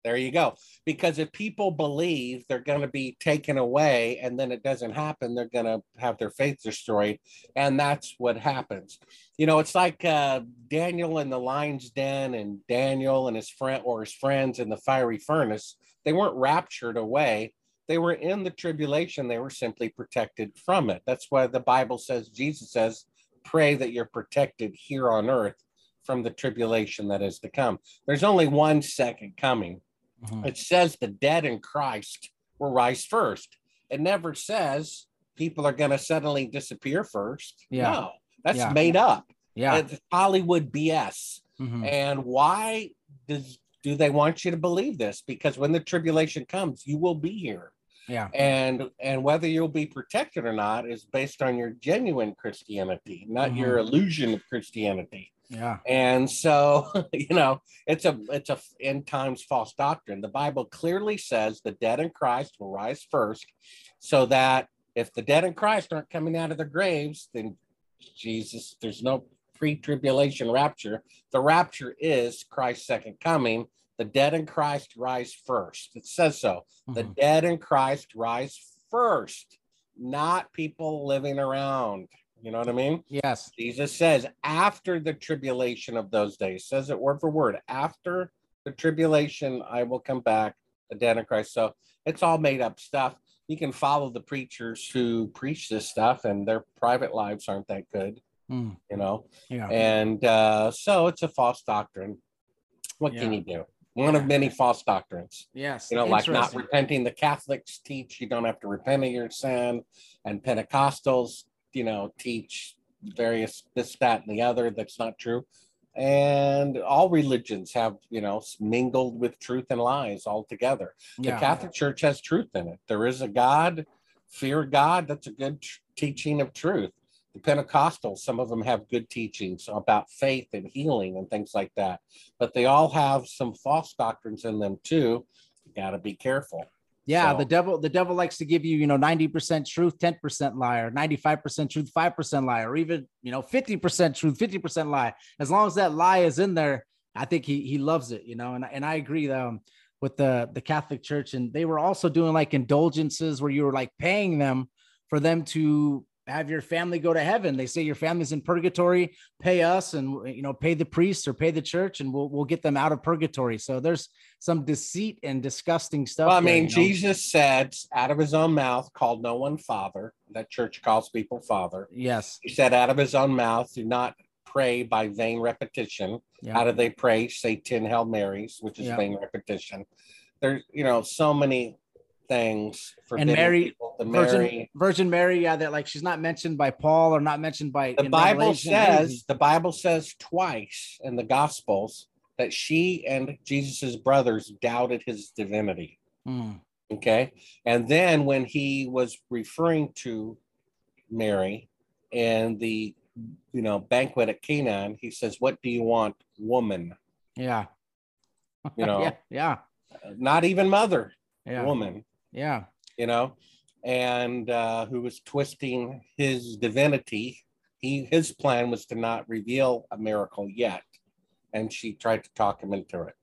There you go. Because if people believe they're going to be taken away and then it doesn't happen, they're going to have their faith destroyed. And that's what happens. You know, it's like uh, Daniel in the lion's den and Daniel and his friend or his friends in the fiery furnace. They weren't raptured away. They were in the tribulation. They were simply protected from it. That's why the Bible says, Jesus says, pray that you're protected here on earth from the tribulation that is to come. There's only one second coming. Mhm. It says the dead in Christ will rise first. It never says people are going to suddenly disappear first. Yeah. No, that's Yeah. made up. Yeah. It's Hollywood BS. Mhm. And why does do they want you to believe this? Because when the tribulation comes, you will be here. Yeah. And and whether you'll be protected or not is based on your genuine Christianity, not your Mm-hmm. illusion of Christianity. Yeah. And so, you know, it's a it's a end times false doctrine. The Bible clearly says the dead in Christ will rise first, so that if the dead in Christ aren't coming out of their graves, then Jesus, there's no pre-tribulation rapture. The rapture is Christ's second coming. The dead in Christ rise first. It says so. The Mhm. dead in Christ rise first, not people living around. You know what I mean? Yes. Jesus says, after the tribulation of those days, says it word for word, after the tribulation, I will come back, the dead in Christ. So it's all made up stuff. You can follow the preachers who preach this stuff, and their private lives aren't that good, Mm. you know. Yeah. And uh, so it's a false doctrine. What can you do? One of many false doctrines Yes. you know, like not repenting. The Catholics teach you don't have to repent of your sin, and Pentecostals, you know, teach various this, that, and the other. That's not true. And all religions have, you know, mingled with truth and lies all together. The Catholic Church has truth in it. There is a God, fear God. That's a good teaching of truth. The Pentecostals, some of them have good teachings about faith and healing and things like that, but they all have some false doctrines in them too. You got to be careful. Yeah, So- the devil the devil likes to give you, you know, 90% truth, 10% liar, 95% truth, 5% liar, or even, you know, 50% truth, 50% lie. As long as that lie is in there, I think he he loves it, you know. And, and I agree um with the the Catholic Church. And they were also doing like indulgences where you were like paying them for them to have your family go to heaven. They say your family's in purgatory, pay us and you know, pay the priest or pay the church, and we'll we'll get them out of purgatory. So there's some deceit and disgusting stuff. Well, I there, mean, know? Jesus said out of his own mouth, called no one father. That church calls people father. Yes. He said out of his own mouth, do not pray by vain repetition. Yeah. How do they pray? Say 10 Hail Marys, which is Yeah. vain repetition. There's, you know, so many things for Mary- Virgin marry. Virgin Mary, yeah, that like she's not mentioned by Paul or not mentioned by The Bible Revelation says, the Bible says twice in the Gospels that she and Jesus's brothers doubted his divinity. Mm, Okay. And then when he was referring to Mary and the you know banquet at Canaan, he says, What do you want, woman? yeah. You know, yeah, yeah, not even mother, yeah, woman, yeah, you know, and uh, who was twisting his divinity. He his plan was to not reveal a miracle yet. And she tried to talk him into it.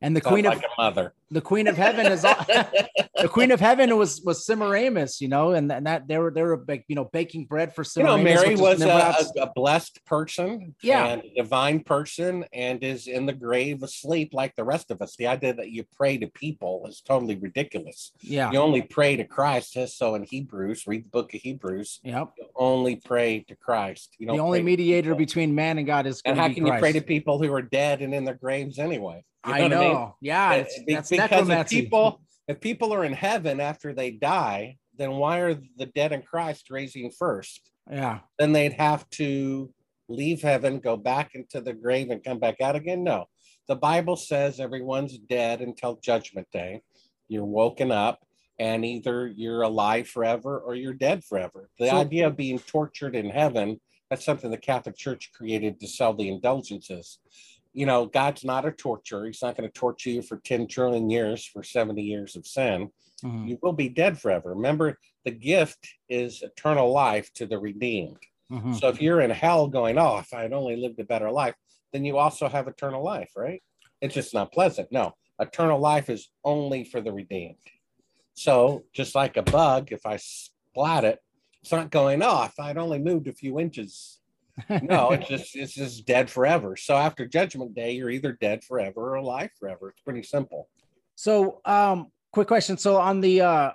And the Sounds queen of like a mother. The queen of heaven is the queen of heaven was was Semiramis, you know, and, and that they were they were you know baking bread for you know, Semiramis. Mary was a, a, blessed person, Yeah. and a divine person, and is in the grave asleep like the rest of us. The idea that you pray to people is totally ridiculous. yeah, You only pray to Christ. So in Hebrews. Read the book of Hebrews. yep. You only pray to Christ. You know, The only mediator between man and God is And how can you pray to people who are dead and in their graves anyway? You I what know. mean? Yeah, it's, that's because if people if people are in heaven after they die, then why are the dead in Christ raising first? yeah, then they'd have to leave heaven, go back into the grave, and come back out again. No, The Bible says everyone's dead until judgment day. You're woken up and either you're alive forever or you're dead forever. The So- idea of being tortured in heaven, that's something the Catholic Church created to sell the indulgences. You know, God's not a torturer. He's not going to torture you for 10 trillion years for 70 years of sin. Mhm, You will be dead forever. Remember, the gift is eternal life to the redeemed. mhm. So if you're in hell going, oh, if I had only lived a better life, then you also have eternal life, right? It's just not pleasant. No, eternal life is only for the redeemed. So just like a bug, if I splat it, it's not going, oh, if I'd only moved a few inches. No, it's just it's just dead forever. So after judgment day, you're either dead forever or alive forever. It's pretty simple. So, um, quick question. So on the uh,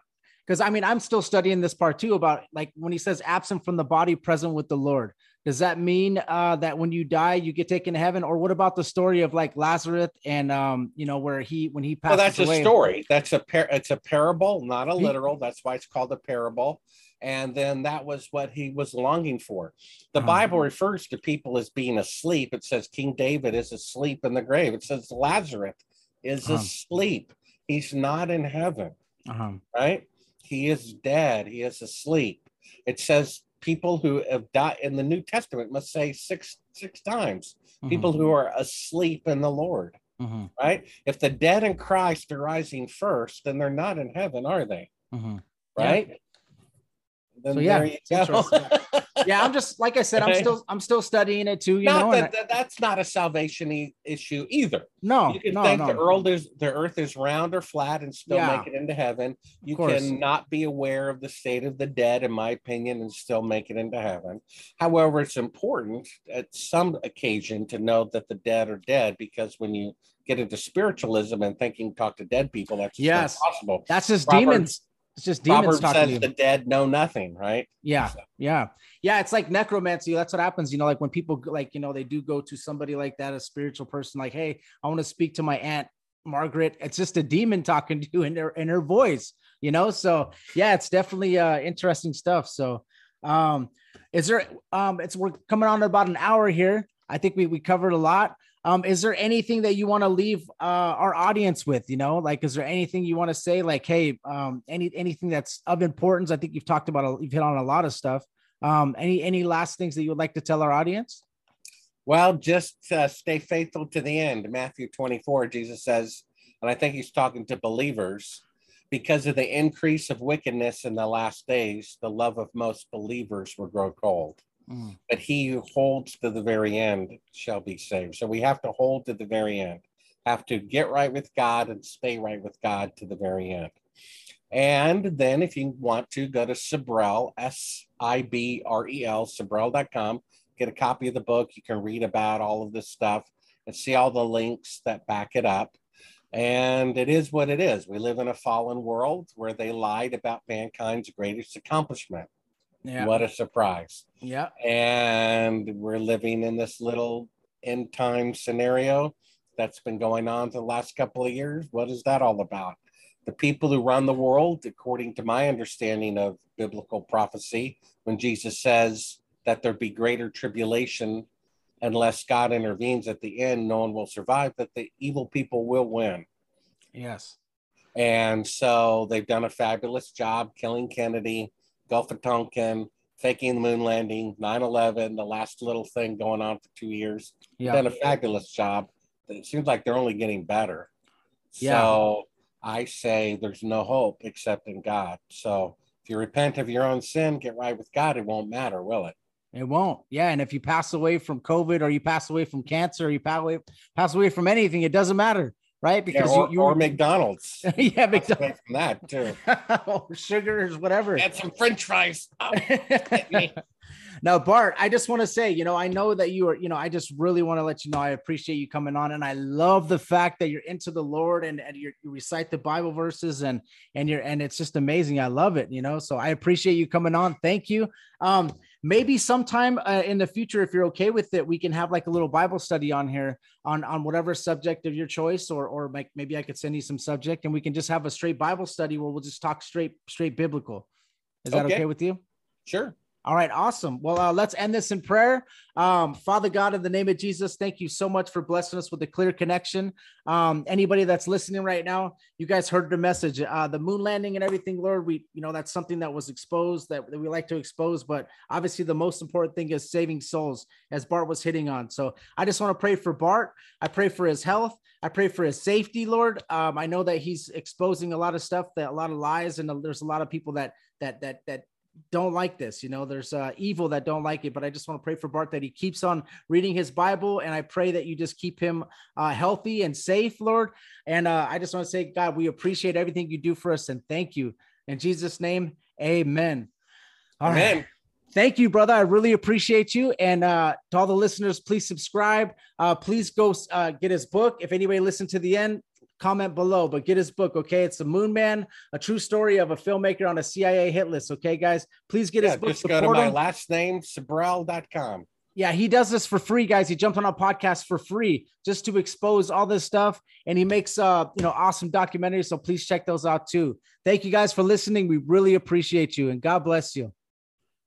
because I mean, I'm still studying this part too about like when he says absent from the body, present with the Lord. Does that mean uh, that when you die, you get taken to heaven, or what about the story of like Lazarus and um, you know, where he when he passed? Well, that's away? a story. That's a par- it's a parable, not a literal. That's why it's called a parable. And then that was what he was longing for. The Uh-huh. Bible refers to people as being asleep. It says King David is asleep in the grave. It says Lazarus is Uh-huh. asleep. He's not in heaven, Uh-huh. right? He is dead. He is asleep. It says people who have died in the New Testament must say six six times. People who are asleep in the Lord Mhm, right? If the dead in Christ are rising first, then they're not in heaven, are they? mhm. Yeah. Then So, yeah, there you go. yeah, I'm just like I said, I'm still I'm still studying it too. You not know, that, that- that's not a salvation issue either. No, you can no, think no. the earth is the earth is round or flat and still Yeah. make it into heaven. You cannot be aware of the state of the dead, in my opinion, and still make it into heaven. However, it's important at some occasion to know that the dead are dead because when you get into spiritualism and thinking talk to dead people, that's just Yes. possible. That's just Proverbs- demons. It's just demons Proverbs talking to says you. the dead know nothing, right? Yeah, So- yeah, yeah. It's like necromancy. That's what happens. You know, like when people like, you know, they do go to somebody like that, a spiritual person, like, hey, I want to speak to my aunt Margaret. It's just a demon talking to you in her in her voice, you know. So yeah, it's definitely uh interesting stuff. So um is there um it's we're coming on about an hour here. I think we we covered a lot. Um, is there anything that you want to leave uh, our audience with? You know, like, is there anything you want to say? Like, hey, um, any anything that's of importance? I think you've talked about, a, you've hit on a lot of stuff. Um, any any last things that you would like to tell our audience? Well, just uh, stay faithful to the end. Matthew 24, Jesus says, and I think he's talking to believers, because of the increase of wickedness in the last days, the love of most believers will grow cold. Mm, But he who holds to the very end shall be saved. So we have to hold to the very end, have to get right with God and stay right with God to the very end. And then if you want to go to Sibrel, S I B R E L, Sibrel.com, get a copy of the book. You can read about all of this stuff and see all the links that back it up. And it is what it is. We live in a fallen world where they lied about mankind's greatest accomplishment. Yeah, What a surprise. yeah, And we're living in this little end time scenario that's been going on for the last couple of years. What is that all about? The people who run the world, according to my understanding of biblical prophecy, when Jesus says that there be greater tribulation unless God intervenes at the end, no one will survive, that the evil people will win. yes, And so they've done a fabulous job killing Kennedy, Gulf of Tonkin, faking the moon landing, 9 11, the last little thing going on for two years. Yeah, done a fabulous job. It seems like they're only getting better. Yeah. So I say there's no hope except in God. So if you repent of your own sin, get right with God, it won't matter, will it? it won't. Yeah, and if you pass away from COVID or you pass away from cancer, or you pass away pass away from anything, it doesn't matter, right? Yeah, Because or, you, you or McDonald's. yeah, McDonald's, from that too. or sugars, whatever. Get some French fries. Oh, now, Bart, I just want to say, you know, I know that you are, you know, I just really want to let you know I appreciate you coming on, and I love the fact that you're into the Lord and, and you're, you recite the Bible verses and and you're and it's just amazing. I love it, you know. So I appreciate you coming on. Thank you. Um, maybe sometime uh, in the future, if you're okay with it, we can have like a little Bible study on here on on whatever subject of your choice, or or like maybe I could send you some subject, and we can just have a straight Bible study where we'll just talk straight straight biblical. Is that Okay. okay with you? Sure. All right, awesome. Well, uh, let's end this in prayer. Um, Father God, in the name of Jesus, thank you so much for blessing us with a clear connection. Um, anybody that's listening right now, you guys heard the message, uh, the moon landing and everything, Lord. We, you know, that's something that was exposed that, that we like to expose, but obviously the most important thing is saving souls, as Bart was hitting on. So I just want to pray for Bart. I pray for his health. I pray for his safety, Lord. Um, I know that he's exposing a lot of stuff, that a lot of lies, and there's a lot of people that that that that don't like this. You know, there's uh, evil that don't like it, but I just want to pray for Bart that he keeps on reading his Bible. And I pray that you just keep him uh, healthy and safe, Lord. And uh, I just want to say, God, we appreciate everything you do for us and thank you. In Jesus' name, amen. All Amen. right. Thank you, brother. I really appreciate you. And uh, to all the listeners, please subscribe. Uh, please go uh, get his book. If anybody listened to the end, comment below, but get his book, okay? It's The Moon Man, a true story of a filmmaker on a CIA hit list, okay, guys? Please get Yeah, his book. just go to support my him. last name, Sibrel.com. Yeah, he does this for free, guys. He jumps on a podcast for free just to expose all this stuff, and he makes uh, you know, awesome documentaries. So please check those out too. Thank you guys for listening. We really appreciate you, and God bless you.